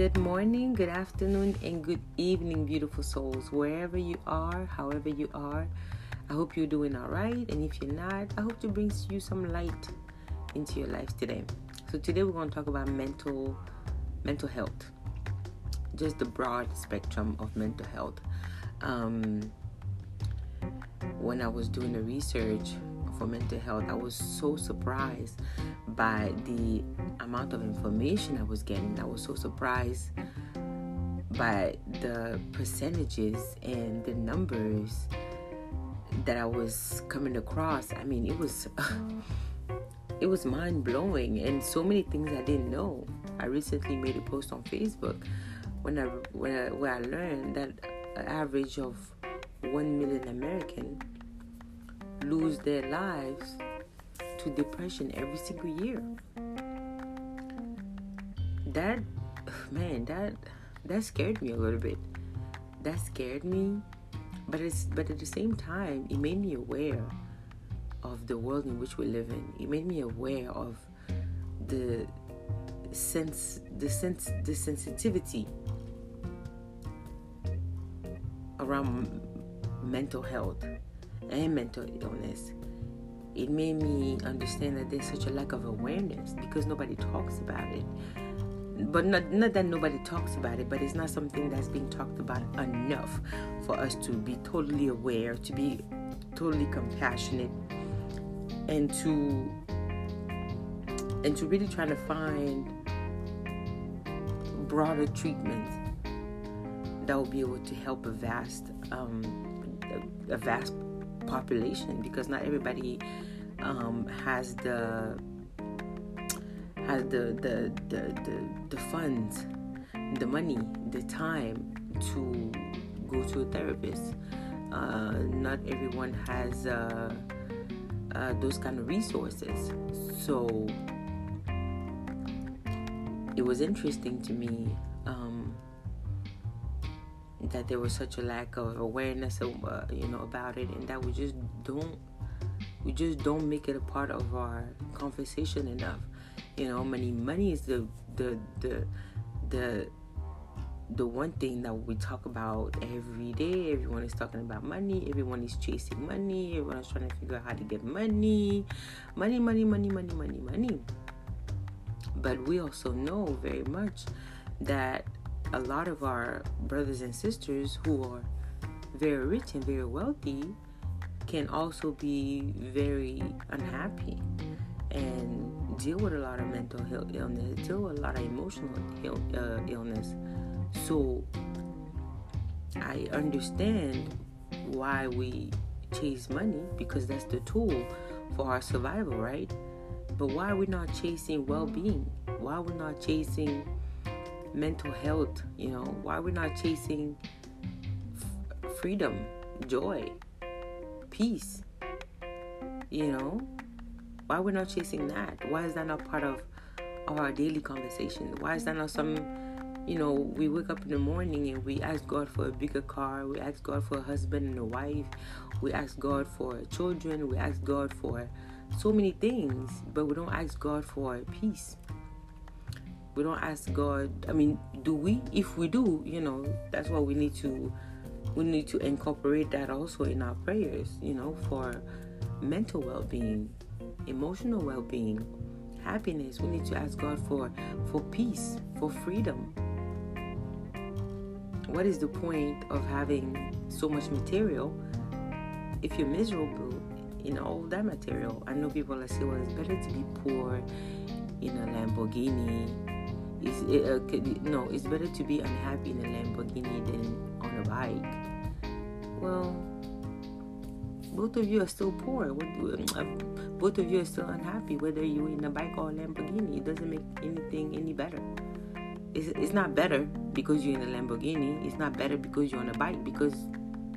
Good morning, good afternoon, and good evening, beautiful souls, wherever you are, however you are. I hope you're doing all right. And if you're not, I hope to bring you some light into your life today. So today we're going to talk about mental mental health, just the broad spectrum of mental health. Um, when I was doing the research for mental health, I was so surprised by the amount of information I was getting. I was so surprised by the percentages and the numbers that I was coming across. I mean, it was it was mind blowing and so many things I didn't know. I recently made a post on Facebook when I when I, where I learned that an average of one million American lose their lives to depression every single year. That man, that that scared me a little bit. That scared me, but it's but at the same time, it made me aware of the world in which we live in. It made me aware of the sense, the sense, the sensitivity around mental health and mental illness. It made me understand that there's such a lack of awareness because nobody talks about it. But not, not that nobody talks about it, but it's not something that's being talked about enough for us to be totally aware, to be totally compassionate, and to and to really try to find broader treatments that will be able to help a vast um, a vast population because not everybody um, has the has the the, the the the funds, the money, the time to go to a therapist. Uh, not everyone has uh, uh, those kind of resources. So it was interesting to me that there was such a lack of awareness, of, uh, you know, about it, and that we just don't we just don't make it a part of our conversation enough. You know, money money is the the the the the one thing that we talk about every day. Everyone is talking about money. Everyone is chasing money. Everyone is trying to figure out how to get money. Money, money, money, money, money, money. But we also know very much that a lot of our brothers and sisters who are very rich and very wealthy can also be very unhappy and deal with a lot of mental health illness, deal with a lot of emotional uh, illness. So I understand why we chase money because that's the tool for our survival, right? But why are we not chasing well being? Why are we not chasing mental health? You know, why we're not chasing f- freedom, joy, peace? You know, why we're not chasing that? Why is that not part of, of our daily conversation? Why is that not some you know, we wake up in the morning and we ask God for a bigger car, we ask God for a husband and a wife, we ask God for children, we ask God for so many things, but we don't ask God for peace. We don't ask God, I mean, do we? If we do, you know, that's what we need to we need to incorporate that also in our prayers, you know, for mental well-being, emotional well-being, happiness. We need to ask God for for peace, for freedom, what is the point of having so much material if you're miserable in all that material? I know people that say, well, it's better to be poor in a Lamborghini. It's, it, uh, no, it's better to be unhappy in a Lamborghini than on a bike. Well, both of you are still poor. Uh, both of you are still unhappy, whether you're in a bike or a Lamborghini. It doesn't make anything any better it's, it's not better because you're in a Lamborghini. It's not better because you're on a bike because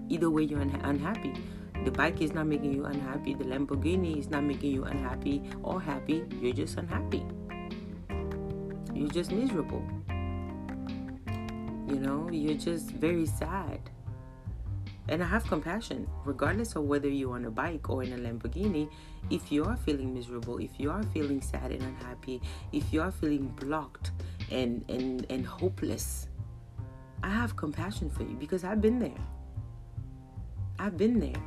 either way you're un- unhappy. The bike is not making you unhappy. The Lamborghini is not making you unhappy or happy. You're just unhappy. You're just miserable. You know, you're just very sad. And I have compassion, regardless of whether you're on a bike or in a Lamborghini. If you are feeling miserable, if you are feeling sad and unhappy, if you are feeling blocked and and and hopeless i have compassion for you because i've been there i've been there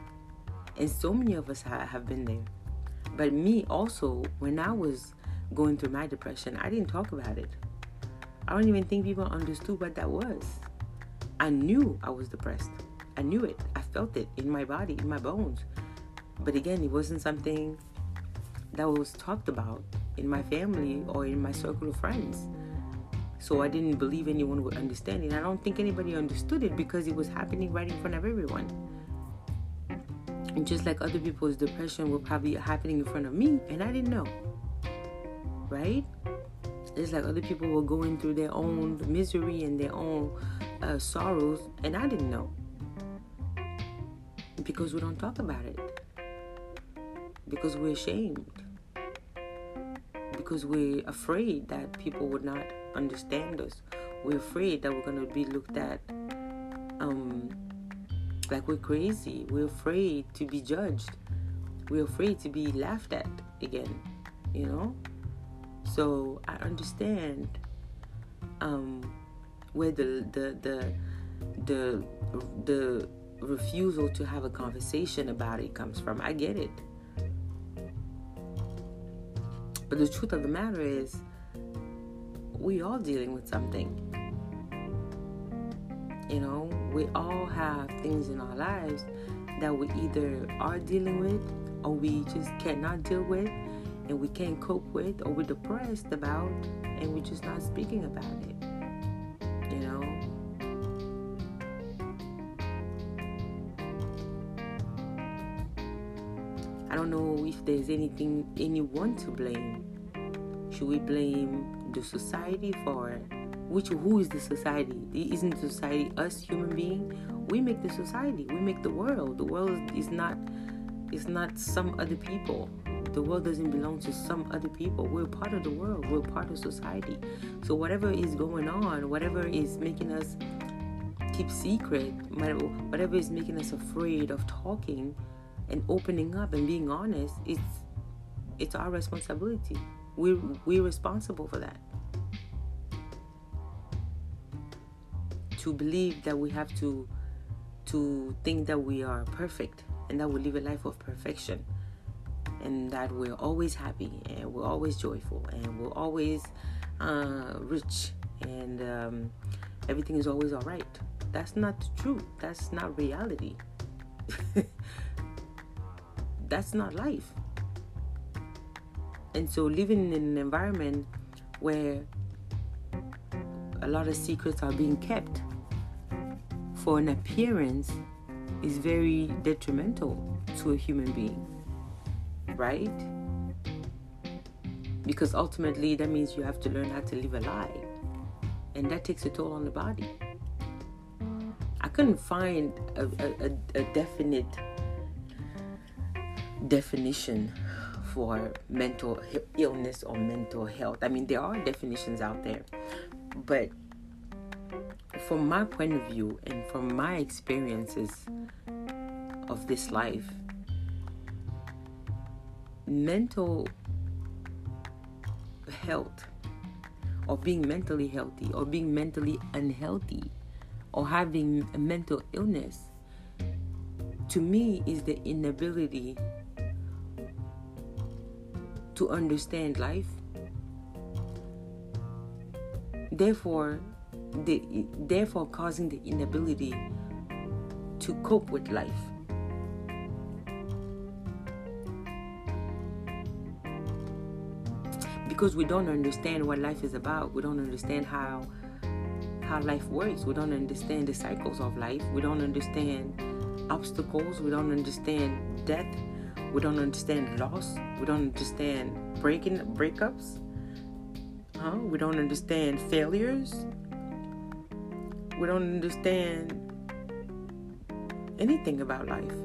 and so many of us have been there but me also when i was going through my depression i didn't talk about it i don't even think people understood what that was i knew i was depressed i knew it i felt it in my body in my bones but again it wasn't something that was talked about in my family or in my circle of friends. So I didn't believe anyone would understand it. I don't think anybody understood it because it was happening right in front of everyone. And just like other people's depression were probably happening in front of me, and I didn't know. Right? It's like other people were going through their own misery and their own uh, sorrows, and I didn't know. Because we don't talk about it. Because we're ashamed because we're afraid that people would not understand us. We're afraid that we're to be looked at um, like we're crazy. We're afraid to be judged. We're afraid to be laughed at again, you know? So I understand um, where the, the, the, the, the refusal to have a conversation about it comes from. I get it. But the truth of the matter is, we all dealing with something. You know, we all have things in our lives that we either are dealing with or we just cannot deal with and we can't cope with or we're depressed about and we're just not speaking about it. You know? I don't know if there's anything anyone to blame. Should we blame the society for it? which who is the society? Isn't the society us human being? We make the society. We make the world. The world is not is not some other people. The world doesn't belong to some other people. We're part of the world. We're part of society. So whatever is going on, whatever is making us keep secret, whatever is making us afraid of talking, and opening up and being honest, it's it's our responsibility. We're we're responsible for that. To believe that we have to to think that we are perfect and that we live a life of perfection and that we're always happy and we're always joyful and we're always uh, rich and um, everything is always all right. That's not the truth. That's not reality. that's not life. And so, living in an environment where a lot of secrets are being kept for an appearance is very detrimental to a human being, right? Because ultimately, that means you have to learn how to live a lie, and that takes a toll on the body. I couldn't find a, a, a definite definition for mental illness or mental health. I mean, there are definitions out there, but from my point of view and from my experiences of this life, mental health or being mentally healthy or being mentally unhealthy or having a mental illness to me is the inability to understand life. Therefore, the, therefore causing the inability to cope with life. Because we don't understand what life is about. We don't understand how how life works. We don't understand the cycles of life. We don't understand obstacles. We don't understand death. We don't understand loss. We don't understand breaking breakups. Huh? We don't understand failures. We don't understand anything about life.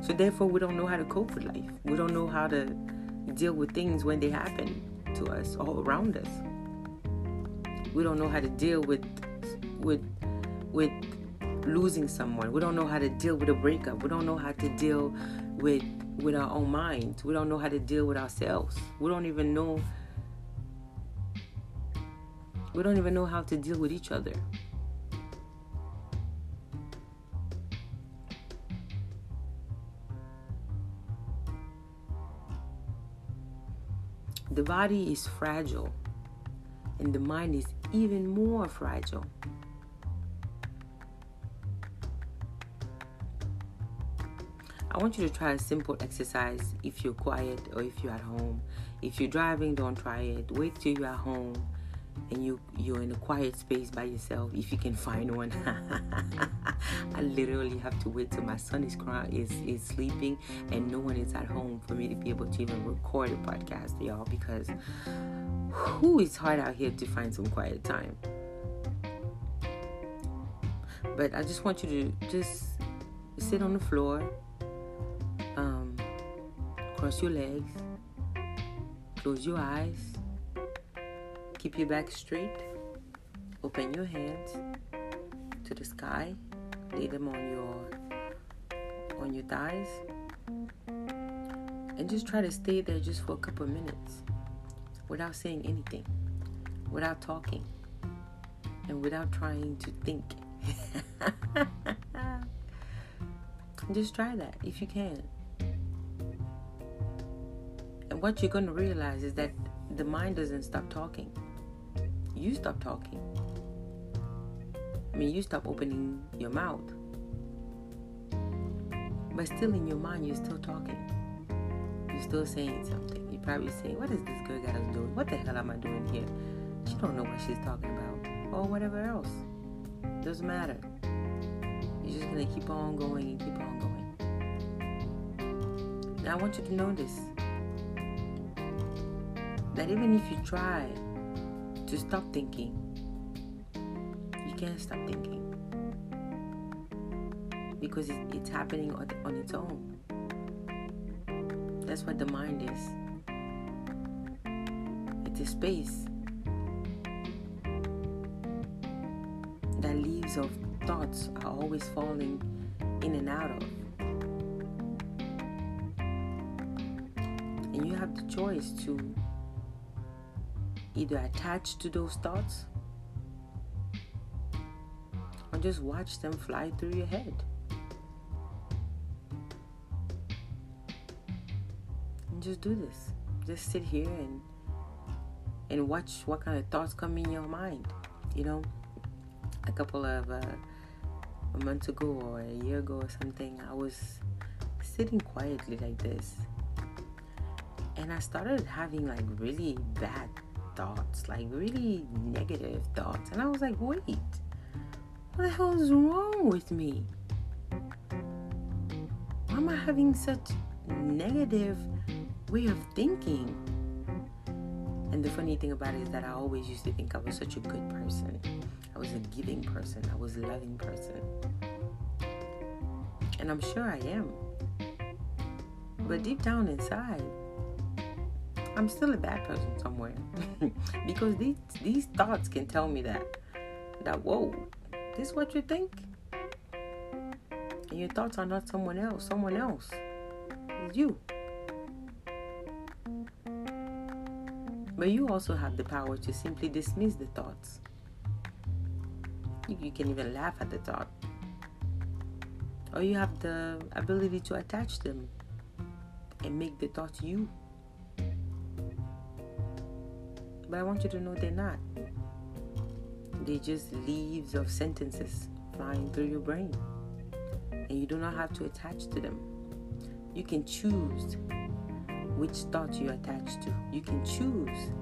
So therefore we don't know how to cope with life. We don't know how to deal with things when they happen to us all around us. We don't know how to deal with with with losing someone. We don't know how to deal with a breakup. We don't know how to deal with with our own minds. We don't know how to deal with ourselves. We don't even know We don't even know how to deal with each other. The body is fragile, and the mind is even more fragile. I want you to try a simple exercise if you're quiet or if you're at home. If you're driving, don't try it. Wait till you're at home and you you're in a quiet space by yourself if you can find one. I literally have to wait till my son is crying is is sleeping and no one is at home for me to be able to even record a podcast, y'all, because who is hard out here to find some quiet time. But I just want you to just sit on the floor um Cross your legs. Close your eyes. Keep your back straight. Open your hands to the sky. Lay them on your on your thighs. And just try to stay there just for a couple of minutes without saying anything, without talking, and without trying to think. just try that if you can. And what you're going to realize is that the mind doesn't stop talking. You stop talking. I mean, you stop opening your mouth. But still in your mind, you're still talking. You're still saying something. You're probably saying, What is this girl got us doing? What the hell am I doing here? She don't know what she's talking about. Or whatever else. Doesn't matter. You're just gonna keep on going and keep on going. Now I want you to this that even if you try to stop thinking, you can't stop thinking because it's happening on its own. That's what the mind is. It's a space that leaves of thoughts are always falling in and out of. And you have the choice to either attach to those thoughts or just watch them fly through your head. And just do this. Just sit here and and watch what kind of thoughts come in your mind. You know, a couple of uh, a month ago or a year ago or something, I was sitting quietly like this, and I started having like really bad thoughts, like really negative thoughts. And I was like, wait, what the hell is wrong with me? Why am I having such negative way of thinking? And the funny thing about it is that I always used to think I was such a good person. I was a giving person. I was a loving person. And I'm sure I am. But deep down inside, I'm still a bad person somewhere. because these these thoughts can tell me that that whoa, this is what you think? And your thoughts are not someone else. Someone else It's you. But you also have the power to simply dismiss the thoughts. You, can even laugh at the thought. Or you have the ability to attach them and make the thoughts you. But I want you to know they're not. They're just leaves of sentences flying through your brain. And you do not have to attach to them. You can choose which thoughts you attach to. You can choose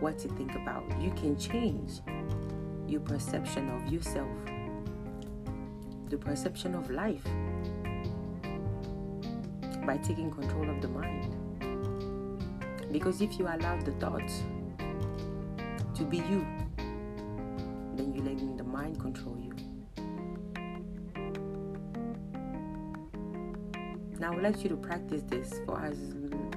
what to think about. You can change your perception of yourself, the perception of life by taking control of the mind. Because if you allow the thoughts to be you, then you're letting the mind control you. Now, I would like you to practice this for as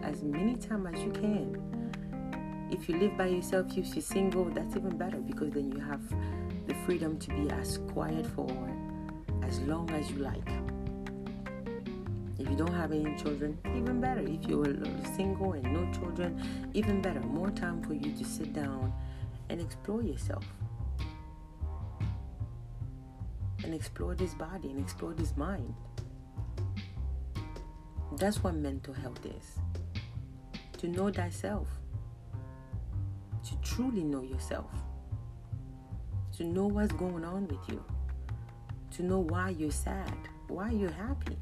as many times as you can. If you live by yourself, if you're single, that's even better because then you have the freedom to be as quiet for as long as you like. If you don't have any children, even better. If you're single and no children, even better. More time for you to sit down and explore yourself. And explore this body and explore this mind. That's what mental health is. To know thyself. To truly know yourself. To know what's going on with you. To know why you're sad, why you're happy.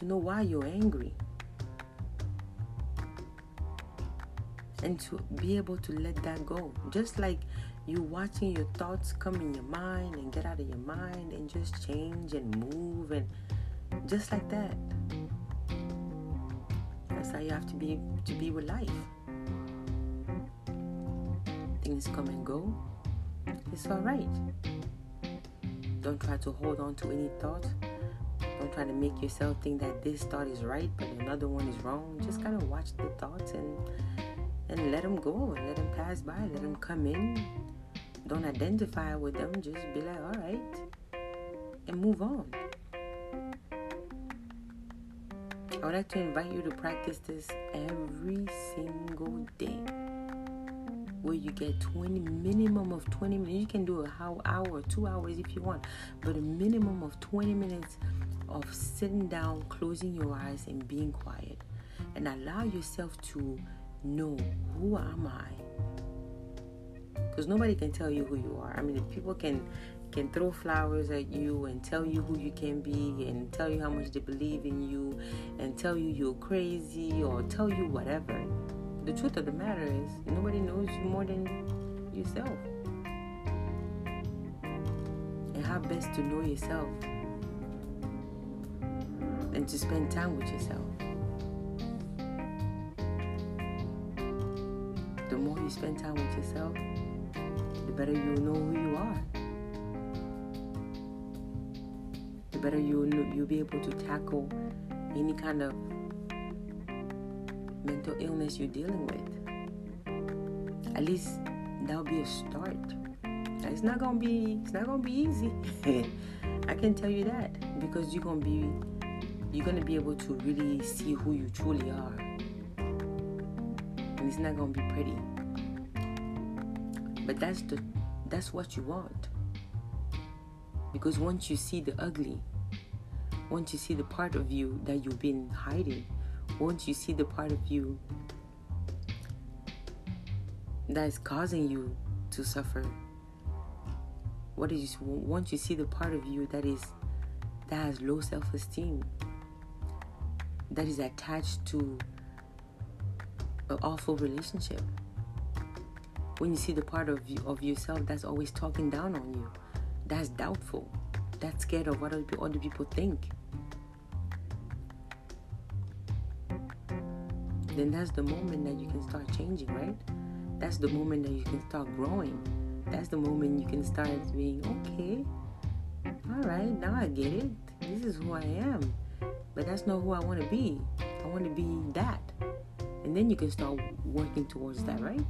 To know why you're angry. and to be able to let that go. Just like you watching your thoughts come in your mind and get out of your mind and just change and move and just like that. That's how you have to be to be with life. Things come and go. It's alright. Don't try to hold on to any thought. Don't try to make yourself think that this thought is right but another one is wrong. Just kind of watch the thoughts and and let them go and let them pass by let them come in. Don't identify with them just be like all right and move on. I would like to invite you to practice this every single day where you get 20 minimum of 20 minutes. You can do a how hour two hours if you want but a minimum of 20 minutes of sitting down closing your eyes and being quiet and allow yourself to know who am I? Because nobody can tell you who you are. I mean, people can can throw flowers at you and tell you who you can be and tell you how much they believe in you and tell you you're crazy or tell you whatever. The truth of the matter is, nobody knows you more than yourself. And how best to know yourself and to spend time with yourself. the more you spend time with yourself, the better you'll know who you are. The better you'll, know, you'll be able to tackle any kind of mental illness you're dealing with. At least that'll be a start. It's not gonna be it's not gonna be easy. I can tell you that because you're gonna be you're gonna be able to really see who you truly are and it's not gonna be pretty. But that's the that's what you want. Because once you see the ugly, once you see the part of you that you've been hiding, once you see the part of you that is causing you to suffer, what is once you see the part of you that is that has low self-esteem, that is attached to an awful relationship. When you see the part of you, of yourself that's always talking down on you, that's doubtful, that's scared of what other people think, then that's the moment that you can start changing, right? That's the moment that you can start growing. That's the moment you can start being okay. All right, now I get it. This is who I am. But that's not who I want to be. I want to be that. And then you can start working towards that, right?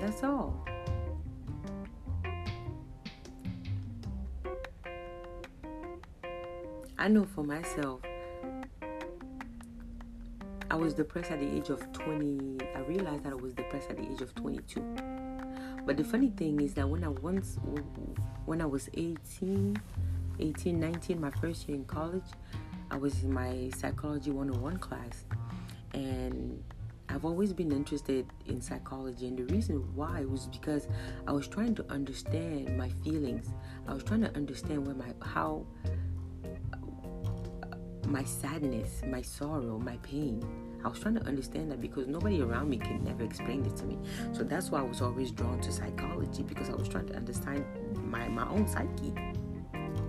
That's all. I know for myself, I was depressed at the age of 20. I realized that I was depressed at the age of 22. But the funny thing is that when I once, when I was 18, 18, 19, my first year in college, I was in my psychology 101 class and I've always been interested in psychology, and the reason why was because I was trying to understand my feelings. I was trying to understand where my how my sadness, my sorrow, my pain. I was trying to understand that because nobody around me can never explain it to me. So that's why I was always drawn to psychology because I was trying to understand my, my own psyche.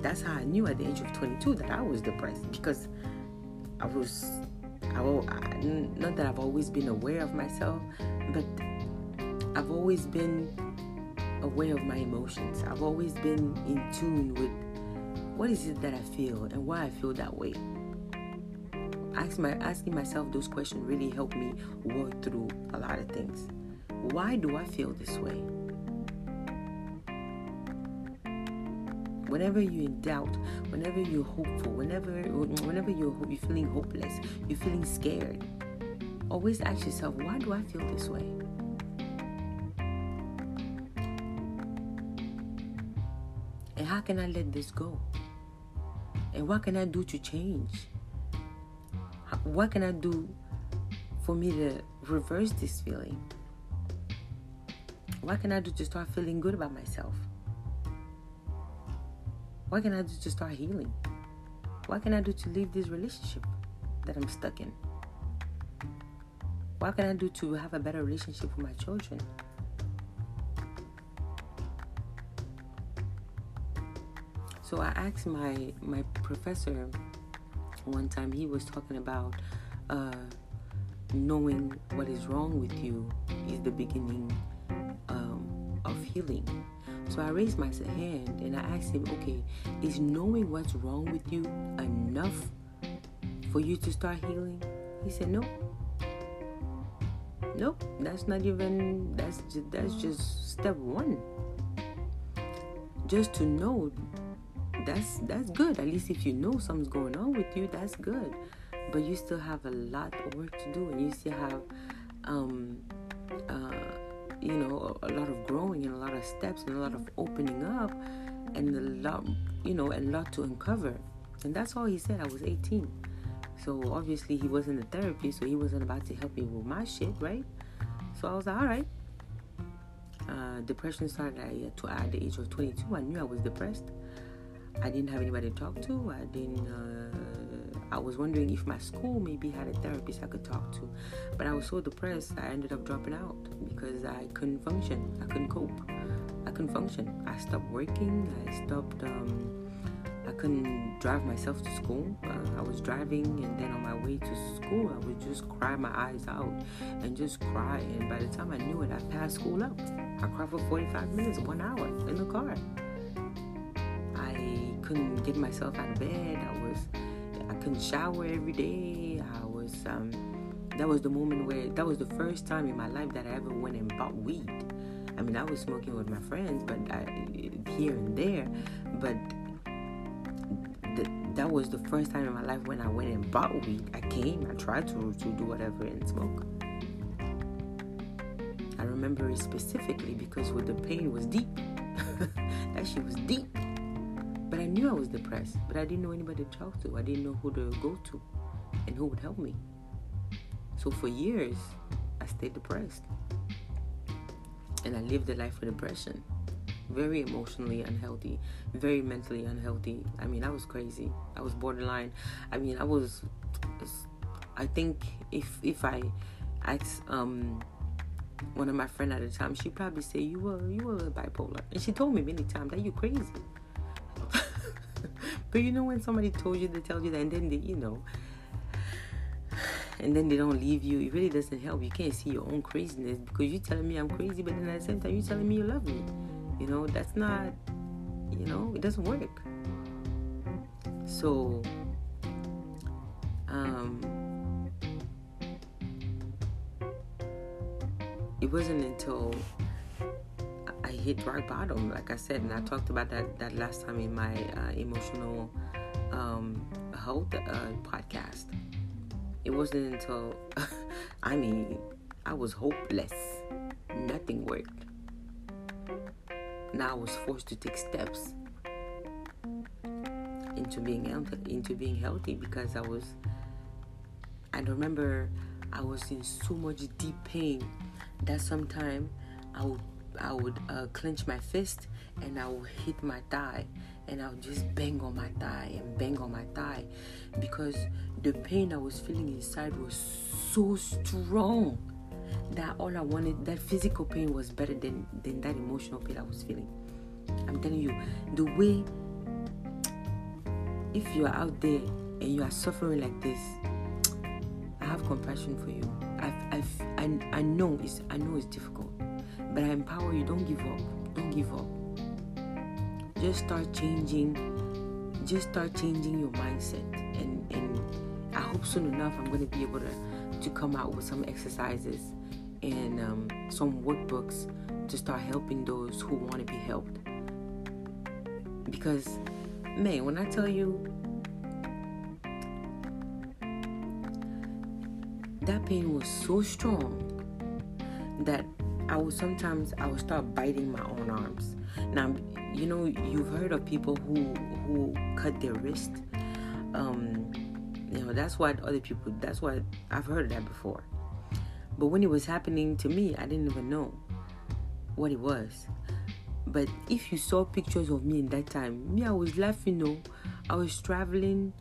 That's how I knew at the age of 22 that I was depressed because I was I will, not that I've always been aware of myself, but I've always been aware of my emotions. I've always been in tune with what is it that I feel and why I feel that way. Ask my, asking myself those questions really helped me work through a lot of things. Why do I feel this way? Whenever you're in doubt, whenever you're hopeful, whenever whenever you're you're feeling hopeless, you're feeling scared, always ask yourself, why do I feel this way? And how can I let this go? And what can I do to change? What can I do for me to reverse this feeling? What can I do to start feeling good about myself? What can I do to start healing? What can I do to leave this relationship that I'm stuck in? What can I do to have a better relationship with my children? So I asked my my professor one time. He was talking about uh, knowing what is wrong with you is the beginning um, of healing. So I raised my hand and I asked him, "Okay, is knowing what's wrong with you enough for you to start healing?" He said, "No." Nope, that's not even that's just, that's just step 1. Just to know that's that's good. At least if you know something's going on with you, that's good. But you still have a lot of work to do, and you still have, um, uh, you know, a, lot of growing and a lot of steps and a lot of opening up, and a lot, you know, a lot to uncover. And that's all he said. I was 18, so obviously he wasn't a therapy, so he wasn't about to help me with my shit, right? So I was like, all right. Uh, depression started at, at the age of 22. I knew I was depressed. I didn't have anybody to talk to. I didn't. Uh, I was wondering if my school maybe had a therapist I could talk to, but I was so depressed I ended up dropping out because I couldn't function. I couldn't cope. I couldn't function. I stopped working. I stopped. Um, I couldn't drive myself to school. Uh, I was driving, and then on my way to school, I would just cry my eyes out and just cry. And by the time I knew it, I passed school up. I cried for 45 minutes, one hour in the car I couldn't get myself out of bed. I was Couldn't shower every day. I was um, that was the moment where that was the first time in my life that I ever went and bought weed. I mean, I was smoking with my friends, but I, here and there, but the, that was the first time in my life when I went and bought weed. I came, I tried to to do whatever and smoke. I remember it specifically because with the pain was deep. that shit was deep. But I knew I was depressed, but I didn't know anybody to talk to. I didn't know who to go to and who would help me. So for years, I stayed depressed. And I lived a life of depression. Very emotionally unhealthy, very mentally unhealthy. I mean, I was crazy. I was borderline. I mean, I was I think if if I asked um one of my friend at the time, she'd probably say you were you were bipolar. And she told me many times that you crazy. But you know when somebody told you, they tell you that, and then they, you know, and then they don't leave you, it really doesn't help. You can't see your own craziness because you're telling me I'm crazy, but then at the same time, you're telling me you love me. You know, that's not, you know, it doesn't work. So, um, it wasn't until hit rock bottom, like I said, and I talked about that that last time in my uh, emotional um, health uh, podcast. It wasn't until, I mean, I was hopeless. Nothing worked. Now I was forced to take steps into being healthy, into being healthy because I was. I remember I was in so much deep pain that sometimes I would I would uh, clench my fist and I would hit my thigh and I would just bang on my thigh and bang on my thigh because the pain I was feeling inside was so strong that all I wanted, that physical pain was better than, than that emotional pain I was feeling. I'm telling you, the way, if you are out there and you are suffering like this, I have compassion for you. I've, I've, I, I know it's, I know it's difficult. But I empower you. Don't give up. Don't give up. Just start changing. Just start changing your mindset. And and I hope soon enough I'm going to be able to to come out with some exercises and um, some workbooks to start helping those who want to be helped. Because, man, when I tell you that pain was so strong that I would sometimes I would start biting my own arms. Now, you know, you've heard of people who who cut their wrist. Um, you know, that's what other people. That's what I've heard of that before. But when it was happening to me, I didn't even know what it was. But if you saw pictures of me in that time, me, I was laughing. No, I was traveling.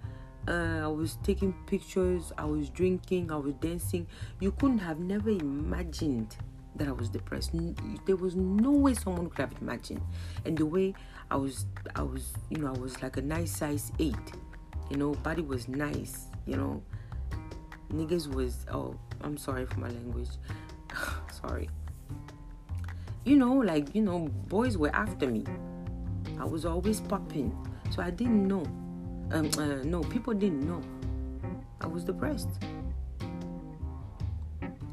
Uh, I was taking pictures. I was drinking. I was dancing. You couldn't have never imagined that I was depressed. There was no way someone could have imagined. And the way I was, I was, you know, I was like a nice size eight. You know, body was nice. You know, niggas was. Oh, I'm sorry for my language. sorry you know, like, you know, boys were after me. I was always popping. So I didn't know. Um, uh, no, people didn't know. I was depressed.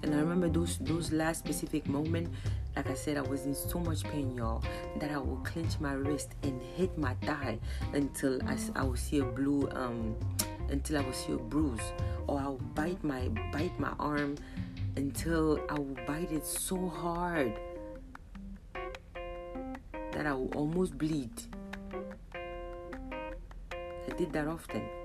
And I remember those those last specific moment, like I said, I was in so much pain, y'all, that I would clench my wrist and hit my thigh until I, I would see a blue, um, until I would see a bruise, or I would bite my bite my arm until I would bite it so hard that I would almost bleed. I did that often.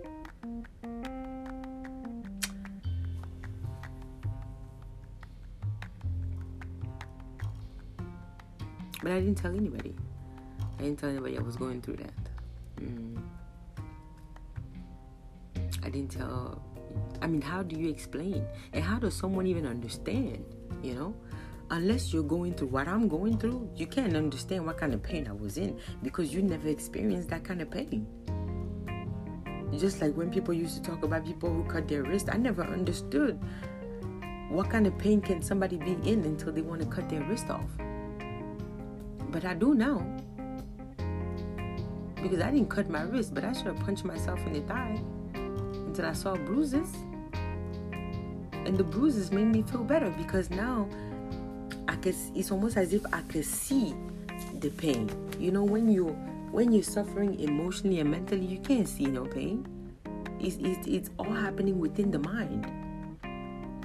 But I didn't tell anybody. I didn't tell anybody I was going through that. Mm. I didn't tell. I mean, how do you explain? And how does someone even understand? You know? unless you're going through what I'm going through, you can't understand what kind of pain I was in because you never experienced that kind of pain. Just like when people used to talk about people who cut their wrist, I never understood what kind of pain can somebody be in until they want to cut their wrist off. But I do now. Because I didn't cut my wrist, but I should have punched myself in the thigh until I saw bruises. And the bruises made me feel better because now I could, it's almost as if I could see the pain. You know, when you when you're suffering emotionally and mentally, you can't see no pain. It's, it's, it's all happening within the mind.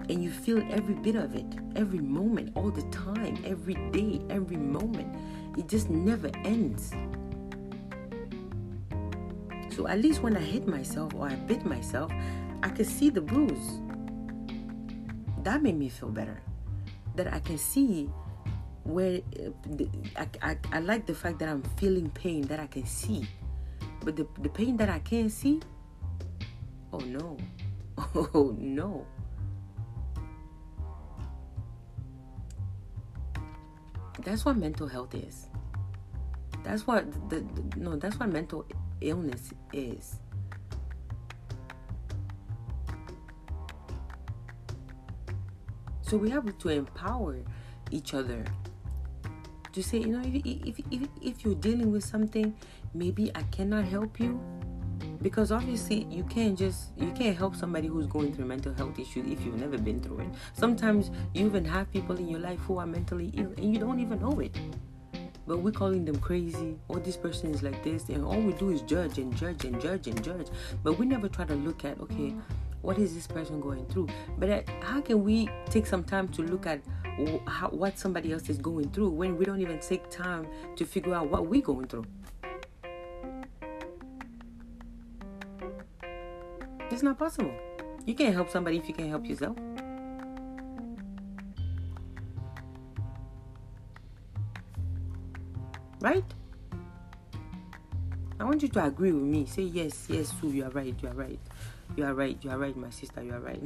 And you feel every bit of it, every moment, all the time, every day, every moment. It just never ends. So at least when I hit myself or I bit myself, I could see the bruise. That made me feel better that I can see where I, I, I like the fact that I'm feeling pain that I can see. But the, the pain that I can't see, oh no. Oh no. That's what mental health is. That's what the, the no, that's what mental illness is. So we have to empower each other to say, you know, if, if, if, if you're dealing with something, maybe I cannot help you because obviously you can't just you can't help somebody who's going through mental health issues if you've never been through it. Sometimes you even have people in your life who are mentally ill and you don't even know it. But we're calling them crazy. Or oh, this person is like this. And all we do is judge and judge and judge and judge. But we never try to look at okay what is this person going through? But uh, how can we take some time to look at how, what somebody else is going through when we don't even take time to figure out what we're going through it's not possible you can't help somebody if you can't help yourself right I want you to agree with me. Say yes, yes, Sue, you are right, you are right. You are right. You are right, my sister. You are right.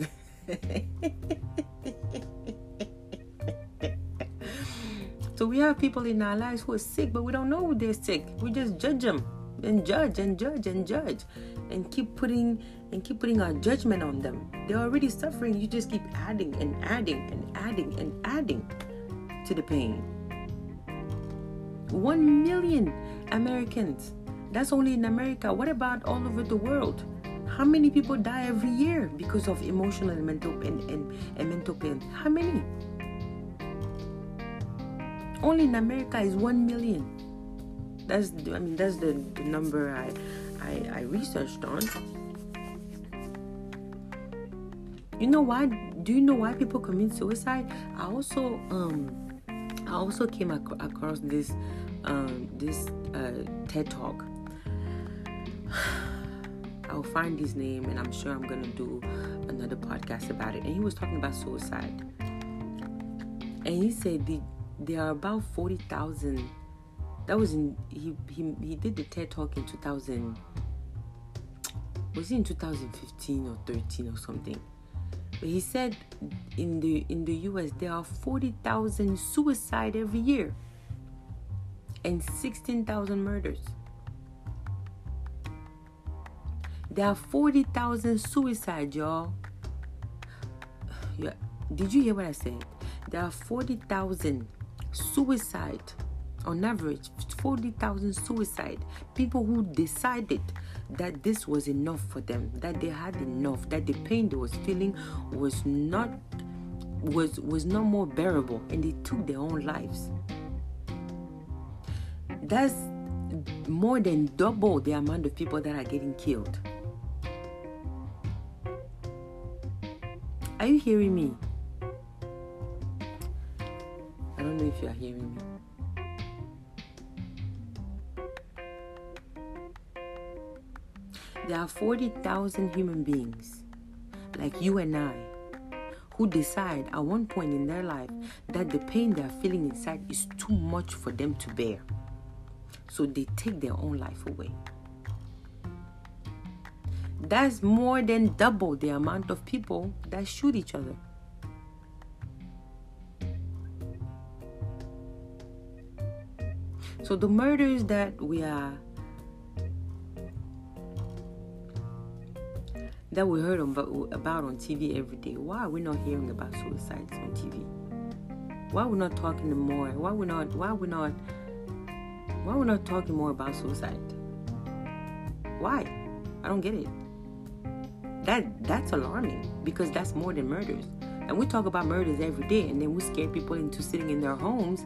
so we have people in our lives who are sick, but we don't know they're sick. We just judge them and judge and judge and judge and keep putting and keep putting our judgment on them. They're already suffering. You just keep adding and adding and adding and adding to the pain. One million Americans. That's only in America. What about all over the world? How many people die every year because of emotional and mental and, and, and mental pain? How many? Only in America is one million. That's I mean that's the, the number I, I I researched on. You know why do you know why people commit suicide? I also um I also came ac- across this um this uh, TED talk. I'll find his name and I'm sure I'm gonna do another podcast about it. And he was talking about suicide. And he said the, there are about forty thousand that was in he, he he did the TED talk in 2000 was it in 2015 or 13 or something? But he said in the in the US there are 40,000 suicide every year and 16,000 murders. There are 40,000 suicide y'all. Yeah did you hear what I said? There are 40,000 suicide on average 40,000 suicide. People who decided that this was enough for them that they had enough that the pain they was feeling was not was was not more bearable and they took their own lives. That's more than double the amount of people that are getting killed. Are you hearing me? I don't know if you are hearing me There are 40,000 human beings like you and I who decide at one point in their life that the pain they're feeling inside is too much for them to bear. So they take their own life away. That's more than double the amount of people that shoot each other. So the murders that we are that we heard about on TV every day. Why are we not hearing about suicides on TV? Why are we not talking more? Why are we not? Why are we not? Why are we not talking more about suicide? Why? I don't get it. That that's alarming because that's more than murders. And we talk about murders every day, and then we scare people into sitting in their homes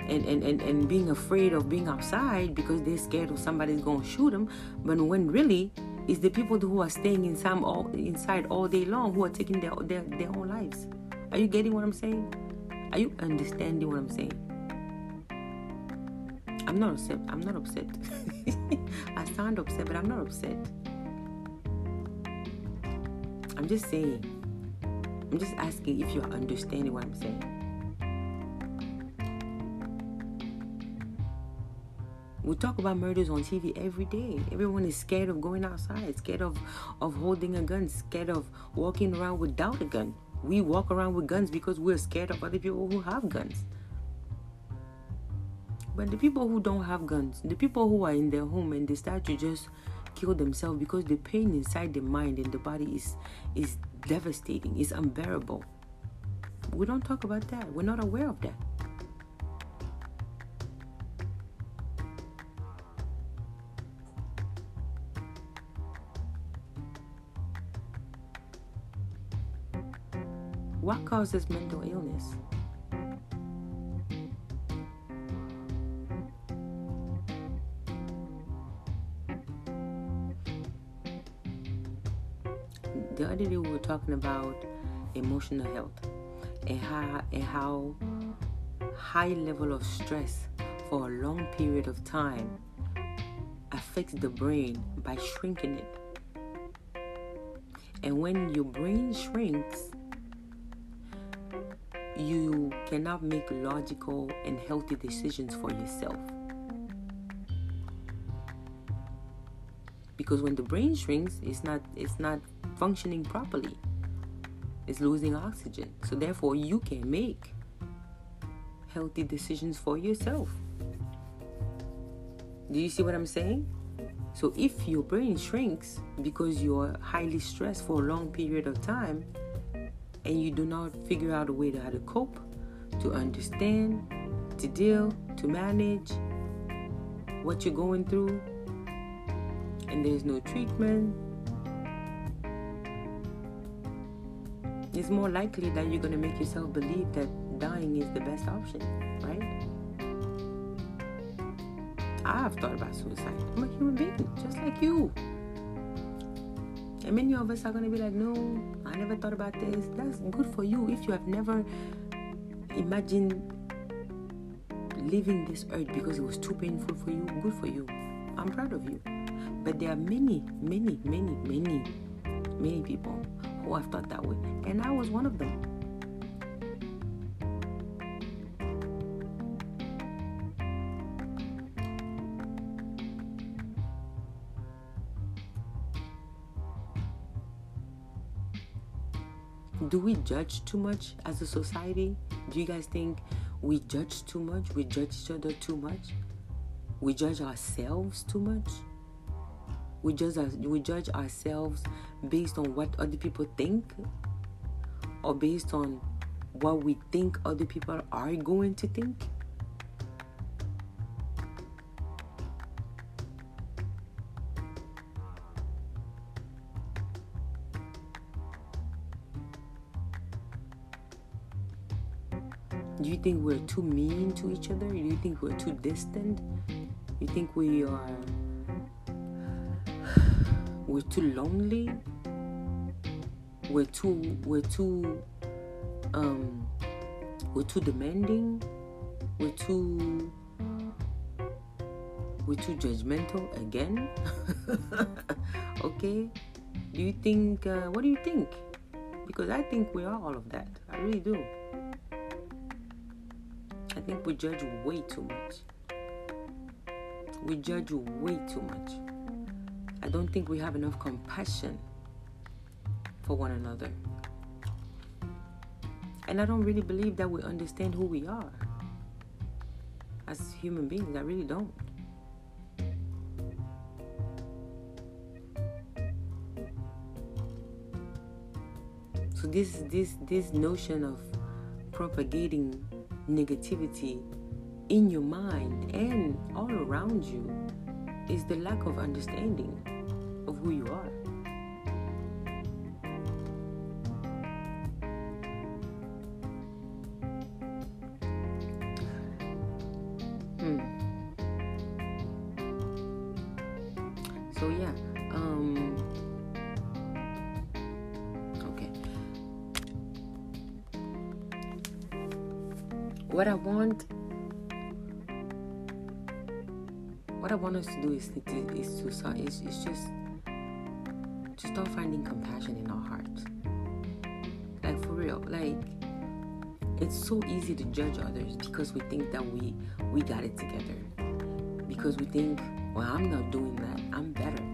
and, and, and, and being afraid of being outside because they're scared of somebody's to shoot them. But when really it's the people who are staying inside all, inside all day long who are taking their, their, their own lives. Are you getting what I'm saying? Are you understanding what I'm saying? I'm not upset. I'm not upset. I sound upset, but I'm not upset. I'm just saying. I'm just asking if you're understanding what I'm saying. We talk about murders on TV every day. Everyone is scared of going outside, scared of, of holding a gun, scared of walking around without a gun. We walk around with guns because we're scared of other people who have guns. But the people who don't have guns, the people who are in their home and they start to just kill themselves because the pain inside the mind and the body is is devastating, is unbearable. We don't talk about that. We're not aware of that. What causes mental illness? The other day we were talking about emotional health and how, and how high level of stress for a long period of time affects the brain by shrinking it. And when your brain shrinks, you cannot make logical and healthy decisions for yourself. Because when the brain shrinks, it's not it's not functioning properly. It's losing oxygen. So therefore you can make healthy decisions for yourself. Do you see what I'm saying? So if your brain shrinks because you're highly stressed for a long period of time, and you do not figure out a way to how to cope, to understand, to deal, to manage what you're going through, and there's no treatment, it's more likely that you're going to make yourself believe that dying is the best option, right? I've thought about suicide. I'm a human being, just like you. And many of us are going to be like, no, I never thought about this. That's good for you. If you have never imagined leaving this earth because it was too painful for you, good for you. I'm proud of you. But there are many, many, many, many, many people who have thought that way. And I was one of them. Do we judge too much as a society? Do you guys think we judge too much? We judge each other too much? We judge ourselves too much? We judge we judge ourselves based on what other people think or based on what we think other people are going to think? Think we're too mean to each other? Do you think we're too distant? You think we are we're too lonely? We're too we're too um we're too demanding? We're too we're too judgmental again? okay? Do you think uh, what do you think? Because I think we are all of that. I really do. Think we judge way too much. We judge way too much. I don't think we have enough compassion for one another. And I don't really believe that we understand who we are as human beings. I really don't. So this this this notion of propagating negativity in your mind and all around you is the lack of understanding of who you are. What I want us to do is to, is to is, is just to start finding compassion in our hearts. Like for real, like it's so easy to judge others because we think that we we got it together. Because we think, well, I'm not doing that. I'm better.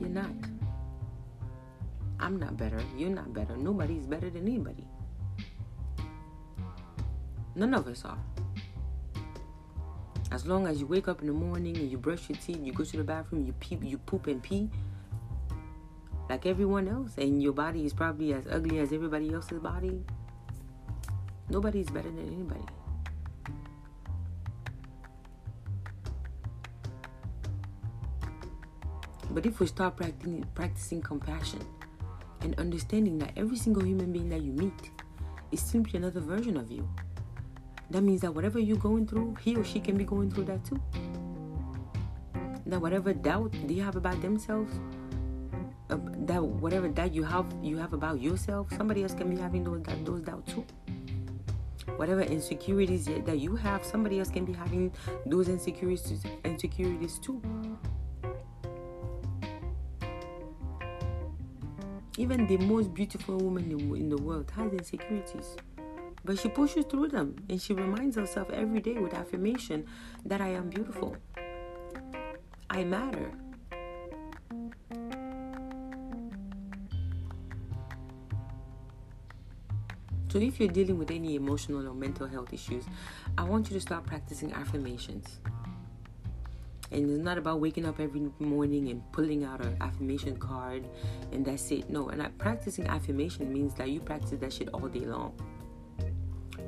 You're not. I'm not better. You're not better. Nobody's better than anybody. None of us are. As long as you wake up in the morning and you brush your teeth, you go to the bathroom, you pee, you poop and pee, like everyone else, and your body is probably as ugly as everybody else's body. Nobody's better than anybody. But if we start practicing, practicing compassion and understanding that every single human being that you meet is simply another version of you, that means that whatever you're going through, he or she can be going through that too. That whatever doubt they have about themselves, uh, that whatever doubt you have you have about yourself, somebody else can be having those those doubts too. Whatever insecurities that you have, somebody else can be having those insecurities insecurities too. Even the most beautiful woman in the world has insecurities. But she pushes through them and she reminds herself every day with affirmation that I am beautiful. I matter. So, if you're dealing with any emotional or mental health issues, I want you to start practicing affirmations. And it's not about waking up every morning and pulling out an affirmation card and that's it. No, and practicing affirmation means that you practice that shit all day long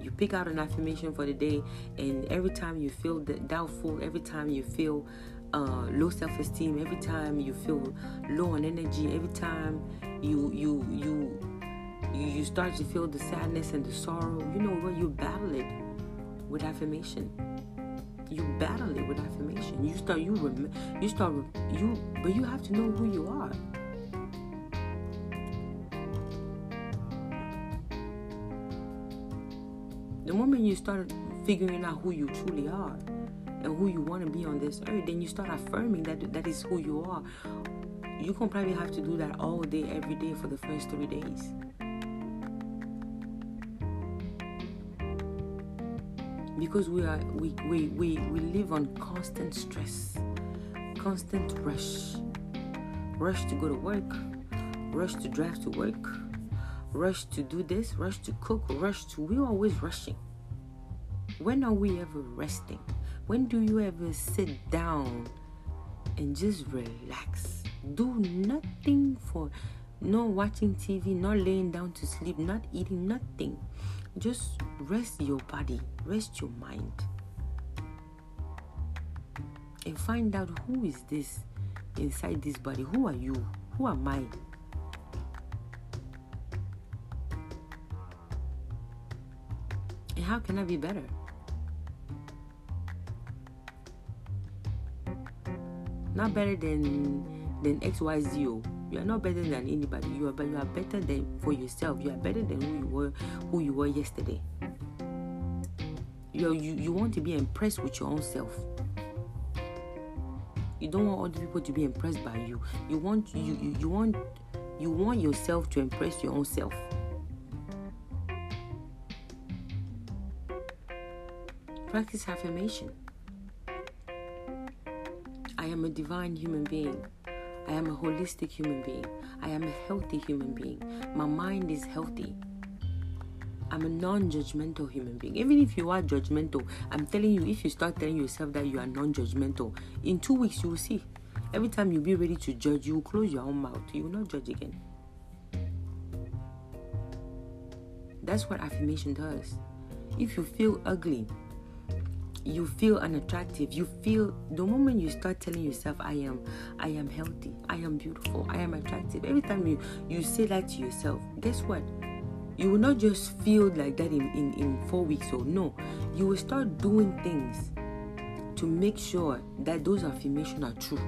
you pick out an affirmation for the day and every time you feel doubtful every time you feel uh, low self-esteem every time you feel low on energy every time you you you you, start to feel the sadness and the sorrow you know what? You battle it with affirmation. You battle it with affirmation. You start you rem- you start you but you have to know who you are The moment you start figuring out who you truly are and who you want to be on this earth, then you start affirming that that is who you are. You can probably have to do that all day, every day for the first three days. Because we are we, we, we, we live on constant stress, constant rush. Rush to go to work, rush to drive to work, rush to do this, rush to cook, rush to we're always rushing. When are we ever resting? When do you ever sit down and just relax? Do nothing for not watching TV, not laying down to sleep, not eating, nothing. Just rest your body, rest your mind. And find out who is this inside this body. Who are you? Who am I? And how can I be better? Not better than than XYZ. Oh. You are not better than anybody. You are but you are better than for yourself. You are better than who you were who you were yesterday. You, you you want to be impressed with your own self. You don't want other people to be impressed by you. You want you, you, you want you want yourself to impress your own self. Practice affirmation. I am a divine human being. I am a holistic human being. I am a healthy human being. My mind is healthy. I'm a non judgmental human being. Even if you are judgmental, I'm telling you, if you start telling yourself that you are non judgmental, in two weeks you will see. Every time you be ready to judge, you will close your own mouth. You will not judge again. That's what affirmation does. If you feel ugly, you feel unattractive you feel the moment you start telling yourself i am i am healthy i am beautiful i am attractive every time you you say that to yourself guess what? You will not just feel like that in, in, in four weeks or no. You will start doing things to make sure that those affirmations are true.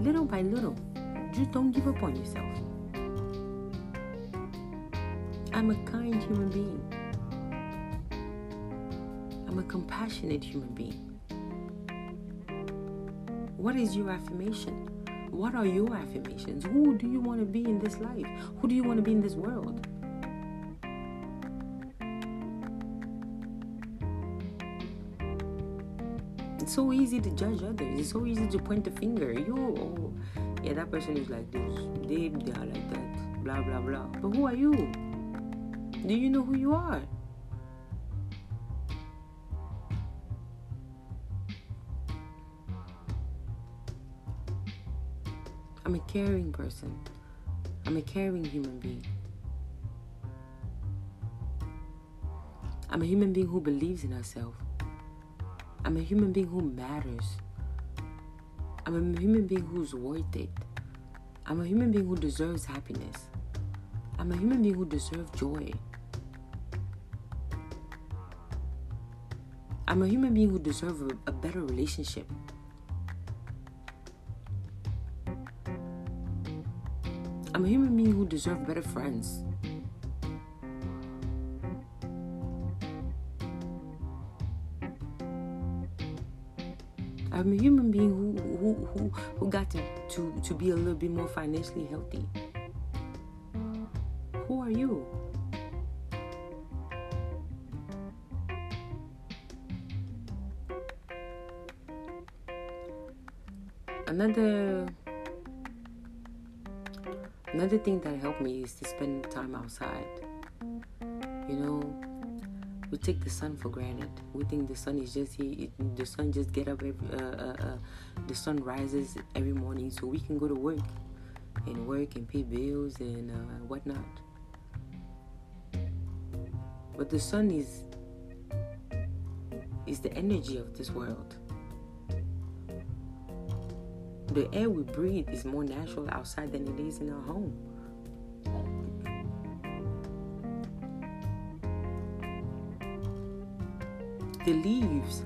Little by little just don't give up on yourself. I'm a kind human being I'm a compassionate human being. What is your affirmation? What are your affirmations? Who do you want to be in this life? Who do you want to be in this world? It's so easy to judge others. It's so easy to point the finger. You, oh, yeah, that person is like this. They, they are like that. Blah, blah, blah. But who are you? Do you know who you are? I'm a caring person. I'm a caring human being. I'm a human being who believes in herself. I'm a human being who matters. I'm a human being who's worth it. I'm a human being who deserves happiness. I'm a human being who deserves joy. I'm a human being who deserves a, a better relationship. I'm a human being who deserves better friends. I'm a human being who who who, who got to, to, to be a little bit more financially healthy. Who are you? Another Another thing that helped me is to spend time outside. You know, we take the sun for granted. We think the sun is just here. The sun just get up every. Uh, uh, uh, the sun rises every morning, so we can go to work and work and pay bills and uh, whatnot. But the sun is is the energy of this world the air we breathe is more natural outside than it is in our home. The leaves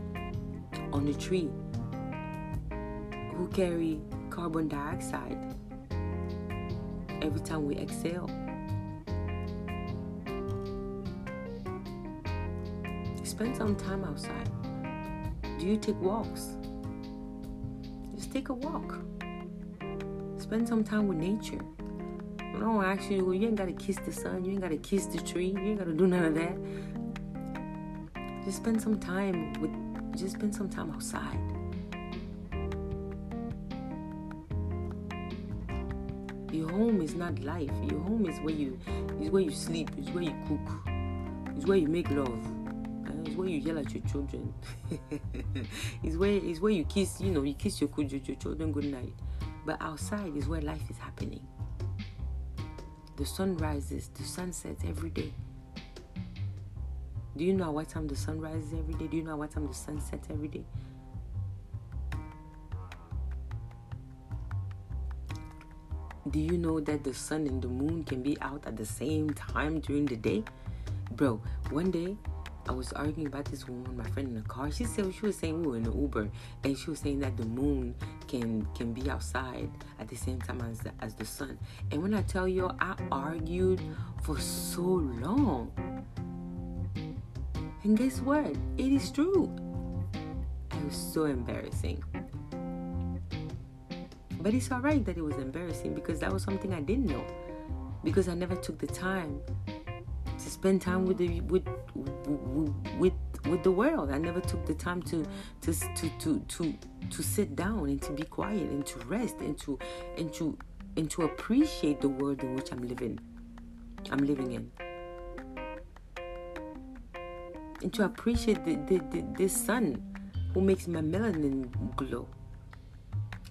on the tree who carry carbon dioxide every time we exhale. Spend some time outside. Do you take walks? Just take a walk. Spend some time with nature. I don't ask you, you ain't gotta kiss the sun, you ain't gotta kiss the tree, you ain't gotta do none of that. Just spend some time with just spend some time outside. Your home is not life. Your home is where you is where you sleep, is where you cook, is where you make love. Where you yell at your children. it's where it's where you kiss, you know, you kiss your, your, your children good night. But outside is where life is happening. The sun rises, the sun sets every day. Do you know what time the sun rises every day? Do you know what time the sun sets every day? Do you know that the sun and the moon can be out at the same time during the day? Bro, one day I was arguing about this woman, my friend in the car. She said she was saying we were in an Uber, and she was saying that the moon can can be outside at the same time as the, as the sun. And when I tell you, I argued for so long. And guess what? It is true. It was so embarrassing. But it's all right that it was embarrassing because that was something I didn't know. Because I never took the time to spend time with the with with with the world. I never took the time to to to to to, to sit down and to be quiet and to rest and to and to and to appreciate the world in which I'm living. I'm living in. And to appreciate the, the, the, this sun who makes my melanin glow.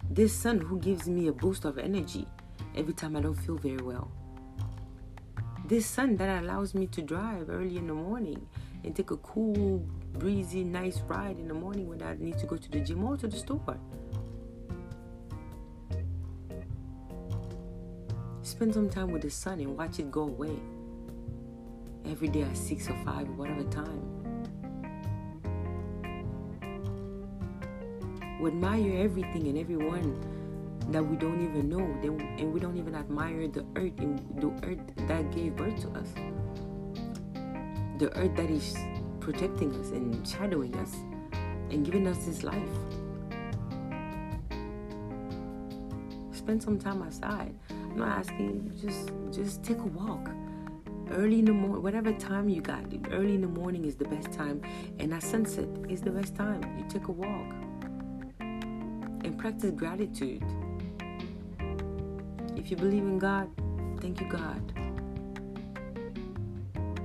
This sun who gives me a boost of energy every time I don't feel very well. This sun that allows me to drive early in the morning and take a cool, breezy, nice ride in the morning when I need to go to the gym or to the store. Spend some time with the sun and watch it go away. Every day at 6 or 5 whatever time. We admire everything and everyone that we don't even know, and we don't even admire the earth and the earth that gave birth to us, the earth that is protecting us and shadowing us and giving us this life. Spend some time outside. I'm not asking just just take a walk. Early in the morning, whatever time you got, early in the morning is the best time, and at sunset is the best time. You take a walk and practice gratitude. If you believe in God, thank you, God.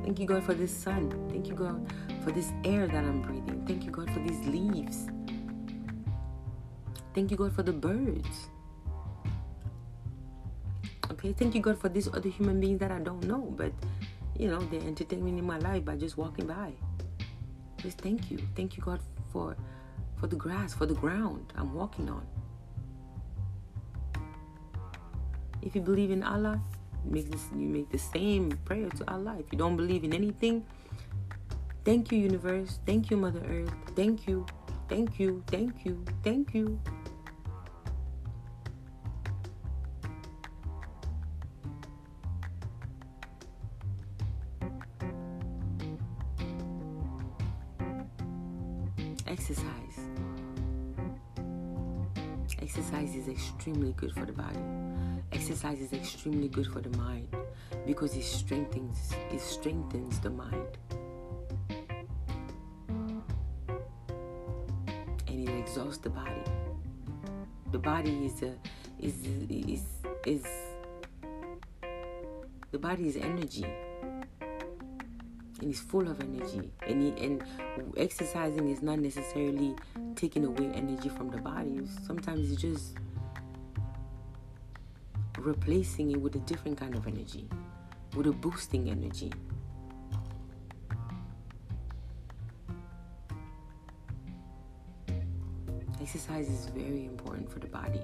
Thank you, God, for this sun. Thank you, God, for this air that I'm breathing. Thank you, God, for these leaves. Thank you, God, for the birds. Okay, thank you, God, for these other human beings that I don't know, but you know, they're entertaining in my life by just walking by. Just thank you. Thank you, God, for for the grass, for the ground I'm walking on. If you believe in Allah, make this, you make the same prayer to Allah. If you don't believe in anything, thank you, universe. Thank you, Mother Earth. Thank you. Thank you. Thank you. Thank you. Exercise is extremely good for the body. Exercise is extremely good for the mind because it strengthens it strengthens the mind. And it exhausts the body. The body is a is is is the body is energy and it's full of energy and he, and exercising is not necessarily taking away energy from the body sometimes it's just replacing it with a different kind of energy with a boosting energy exercise is very important for the body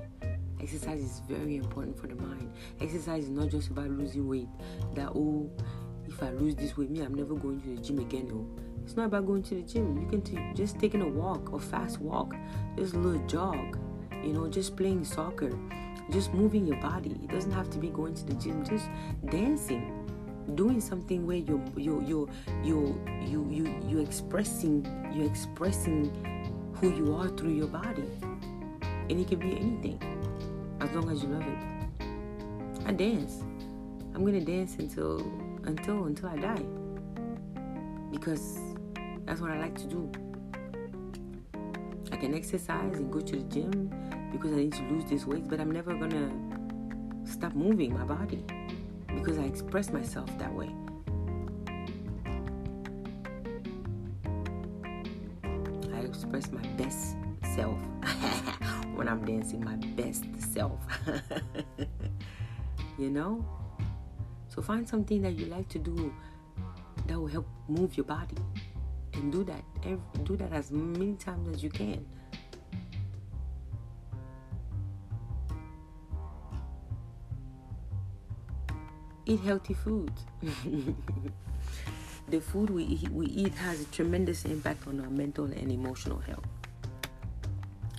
exercise is very important for the mind exercise is not just about losing weight that oh if I lose this weight, me, I'm never going to the gym again. No. It's not about going to the gym. You can t- just taking a walk, a fast walk, just a little jog, you know, just playing soccer, just moving your body. It doesn't have to be going to the gym, just dancing. doing something where you you you you you you you expressing you expressing who you are through your body and it can be anything as long as you love it i dance i'm gonna dance until until until i die because that's what i like to do i can exercise and go to the gym because i need to lose this weight but i'm never gonna stop moving my body because I express myself that way. I express my best self when I'm dancing, my best self. you know? So find something that you like to do that will help move your body and do that. Every, do that as many times as you can. eat healthy food. the food we eat, we eat has a tremendous impact on our mental and emotional health.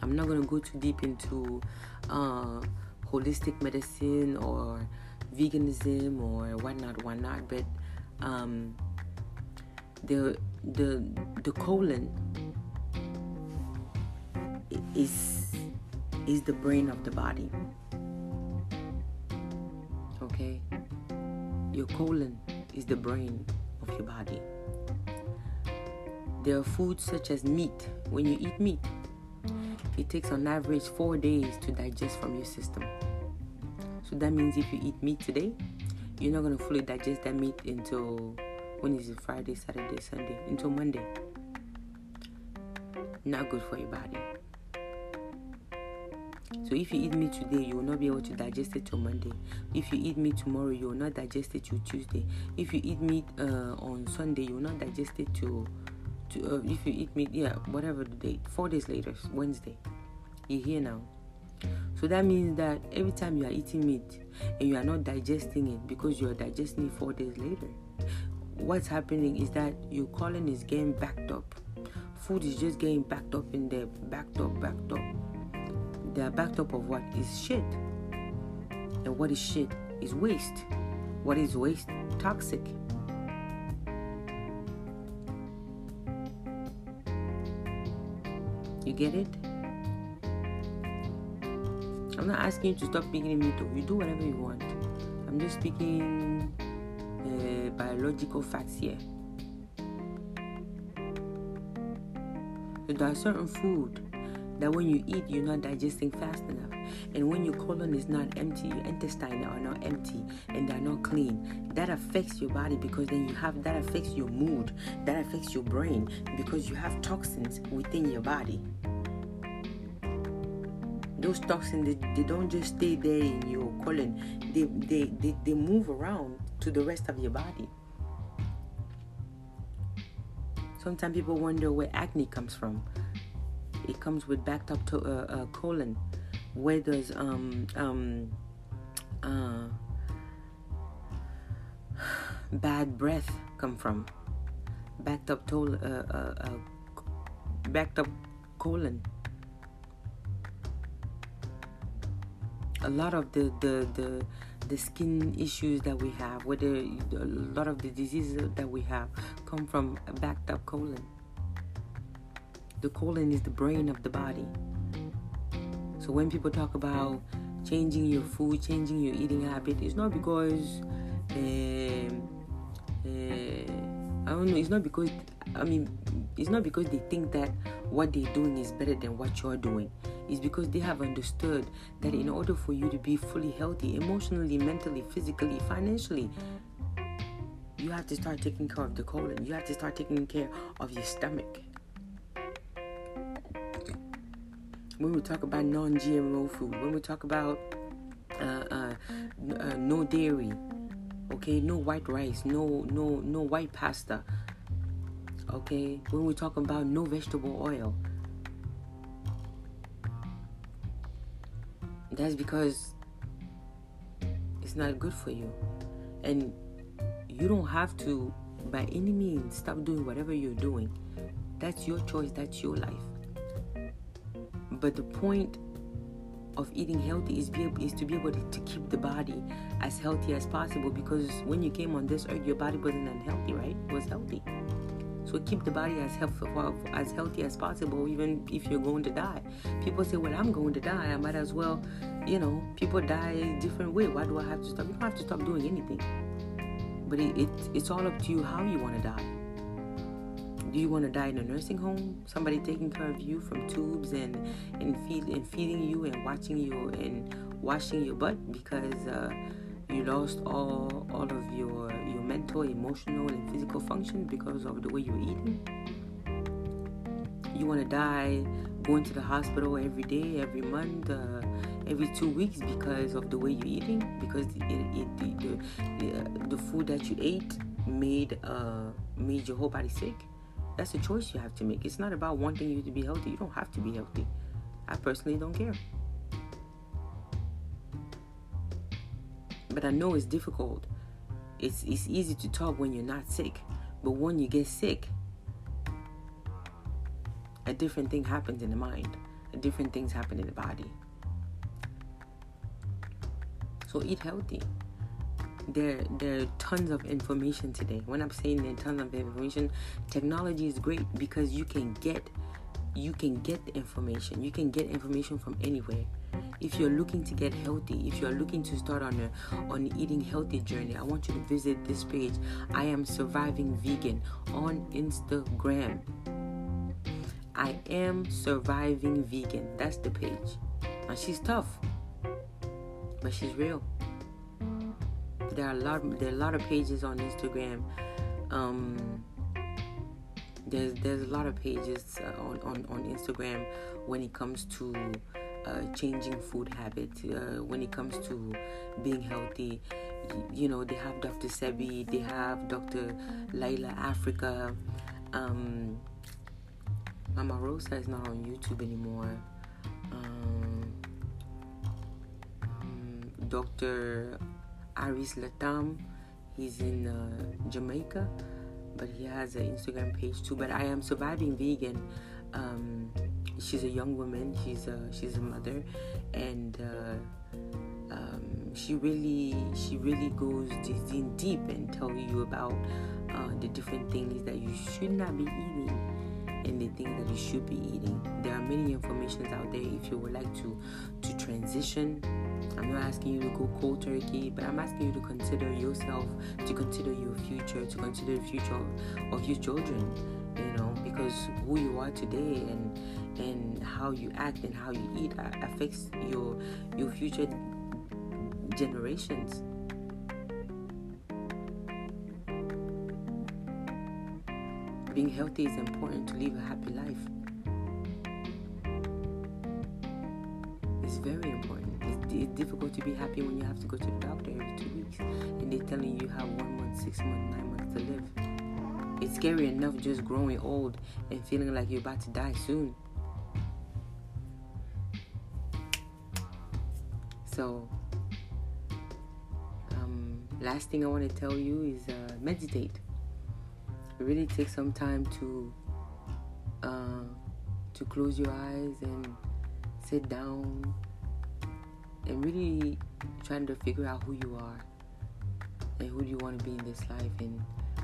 I'm not going to go too deep into uh, holistic medicine or veganism or whatnot, whatnot, but um, the the the colon is is the brain of the body. Okay your colon is the brain of your body. There are foods such as meat. When you eat meat, it takes on average four days to digest from your system. So that means if you eat meat today, you're not going to fully digest that meat until when is it? Friday, Saturday, Sunday, until Monday. Not good for your body. So if you eat meat today, you will not be able to digest it till Monday. If you eat meat tomorrow, you will not digest it till Tuesday. If you eat meat uh, on Sunday, you will not digest it till. To, uh, if you eat meat, yeah, whatever the date, four days later, Wednesday, you're here now. So that means that every time you are eating meat and you are not digesting it because you are digesting it four days later, what's happening is that your colon is getting backed up. Food is just getting backed up in there, backed up, backed up they are backed up of what is shit. And what is shit is waste. What is waste? Toxic. You get it? I'm not asking you to stop speaking meat. You do whatever you want. I'm just speaking uh, biological facts here. There are certain food that when you eat, you're not digesting fast enough. And when your colon is not empty, your intestines are not empty and they're not clean, that affects your body because then you have that affects your mood, that affects your brain because you have toxins within your body. Those toxins, they, they don't just stay there in your colon, they, they, they, they move around to the rest of your body. Sometimes people wonder where acne comes from it comes with backed up to, uh, uh, colon. Where does um um uh, bad breath come from? Backed up to uh, uh, uh, backed up colon. A lot of the the the the skin issues that we have, whether a lot of the diseases that we have, come from a backed up colon. The colon is the brain of the body. So when people talk about changing your food, changing your eating habit, it's not because uh, uh, I don't know. It's not because I mean, it's not because they think that what they're doing is better than what you're doing. It's because they have understood that in order for you to be fully healthy, emotionally, mentally, physically, financially, you have to start taking care of the colon. You have to start taking care of your stomach. when we talk about non-GMO food, when we talk about uh, uh, uh, no dairy, okay, no white rice, no no no white pasta, okay, when we talk about no vegetable oil, that's because it's not good for you, and you don't have to by any means stop doing whatever you're doing. That's your choice. That's your life. But the point of eating healthy is be is to be able to, to keep the body as healthy as possible because when you came on this earth your body wasn't unhealthy right it was healthy so keep the body as healthy as healthy as possible even if you're going to die. People say well i'm going to die. I might as well you know people die a different way. Why do i have to stop? You don't have to stop doing anything. But it, it it's all up to you how you want to die. Do you want to die in a nursing home? Somebody taking care of you from tubes and and feed and feeding you and watching you and washing your butt because uh, you lost all all of your mental, emotional, and physical function because of the way you're eating. You want to die going to the hospital every day, every month, uh, every two weeks because of the way you're eating, because it, it, the, the, uh, the food that you ate made uh, made your whole body sick. That's a choice you have to make. It's not about wanting you to be healthy. You don't have to be healthy. I personally don't care. But I know it's difficult. It's it's easy to talk when you're not sick, but when you get sick, a different thing happens in the mind. A different things happen in the body. So eat healthy there there are tons of information today. When I'm saying there are tons of information, technology is great because you can get you can get the information. You can get information from anywhere. If you're looking to get healthy, if you're looking to start on a on eating healthy journey, I want you to visit this page. I am surviving vegan on Instagram. I am surviving vegan. That's the page. And she's tough, but she's real there are a lot there are a lot of pages on Instagram. Um, there's there's a lot of pages uh, on, on on Instagram when it comes to uh, changing food habits. Uh, when it comes to being healthy, you know they have Dr. Sebi, they have Dr. Llaila Afrika. Um, Mama Rosa is not on YouTube anymore. Um, um, Dr. Aris LaTham. He's in uh, Jamaica, but he has an Instagram page too. But I am surviving vegan. Um, she's a young woman. She's a she's a mother, and uh, um, she really she really goes in deep and tell you about uh, the different things that you should not be eating and the things that you should be eating. There are many informations out there if you would like to to transition I'm not asking you to go cold turkey, but I'm asking you to consider yourself, to consider your future, to consider the future of, of your children. You know, because who you are today and and how you act and how you eat affects your your future generations. Being healthy is important to live a happy life. It's very important it's difficult to be happy when you have to go to the doctor every two weeks and they're telling you you have one month, six months, nine months to live. It's scary enough just growing old and feeling like you're about to die soon. So, um, last thing I want to tell you is uh, meditate. Really take some time to uh, to close your eyes and sit down and really trying to figure out who you are and who do you want to be in this life and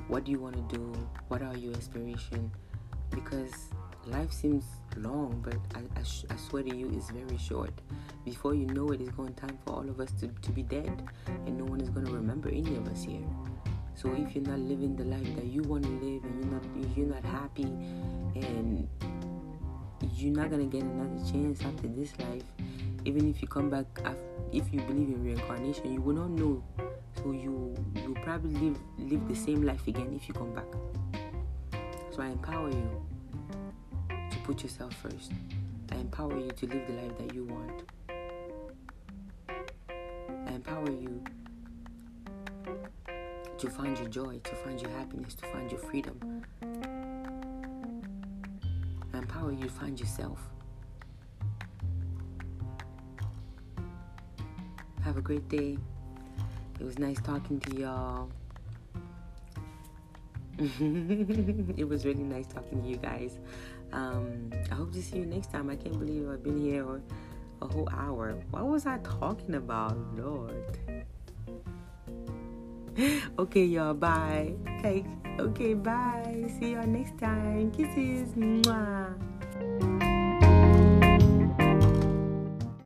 what do you want to do what are your aspirations because life seems long but I, I, I, swear to you it's very short. Before you know it it's going time for all of us to, to be dead and no one is going to remember any of us here. So if you're not living the life that you want to live and you're not you're not happy and you're not going to get another chance after this life even if you come back if you believe in reincarnation you will not know. So you you probably live live the same life again if you come back. So i empower you put yourself first i empower you to live the life that you want i empower you to find your joy to find your happiness to find your freedom I empower you to find yourself Have a great day. It was nice talking to y'all. it was really nice talking to you guys. Um, I hope to see you next time. I can't believe I've been here a whole hour. What was I talking about, Lord? okay, y'all. Bye. Okay. Okay. Bye. See y'all next time. Kisses. Mwah.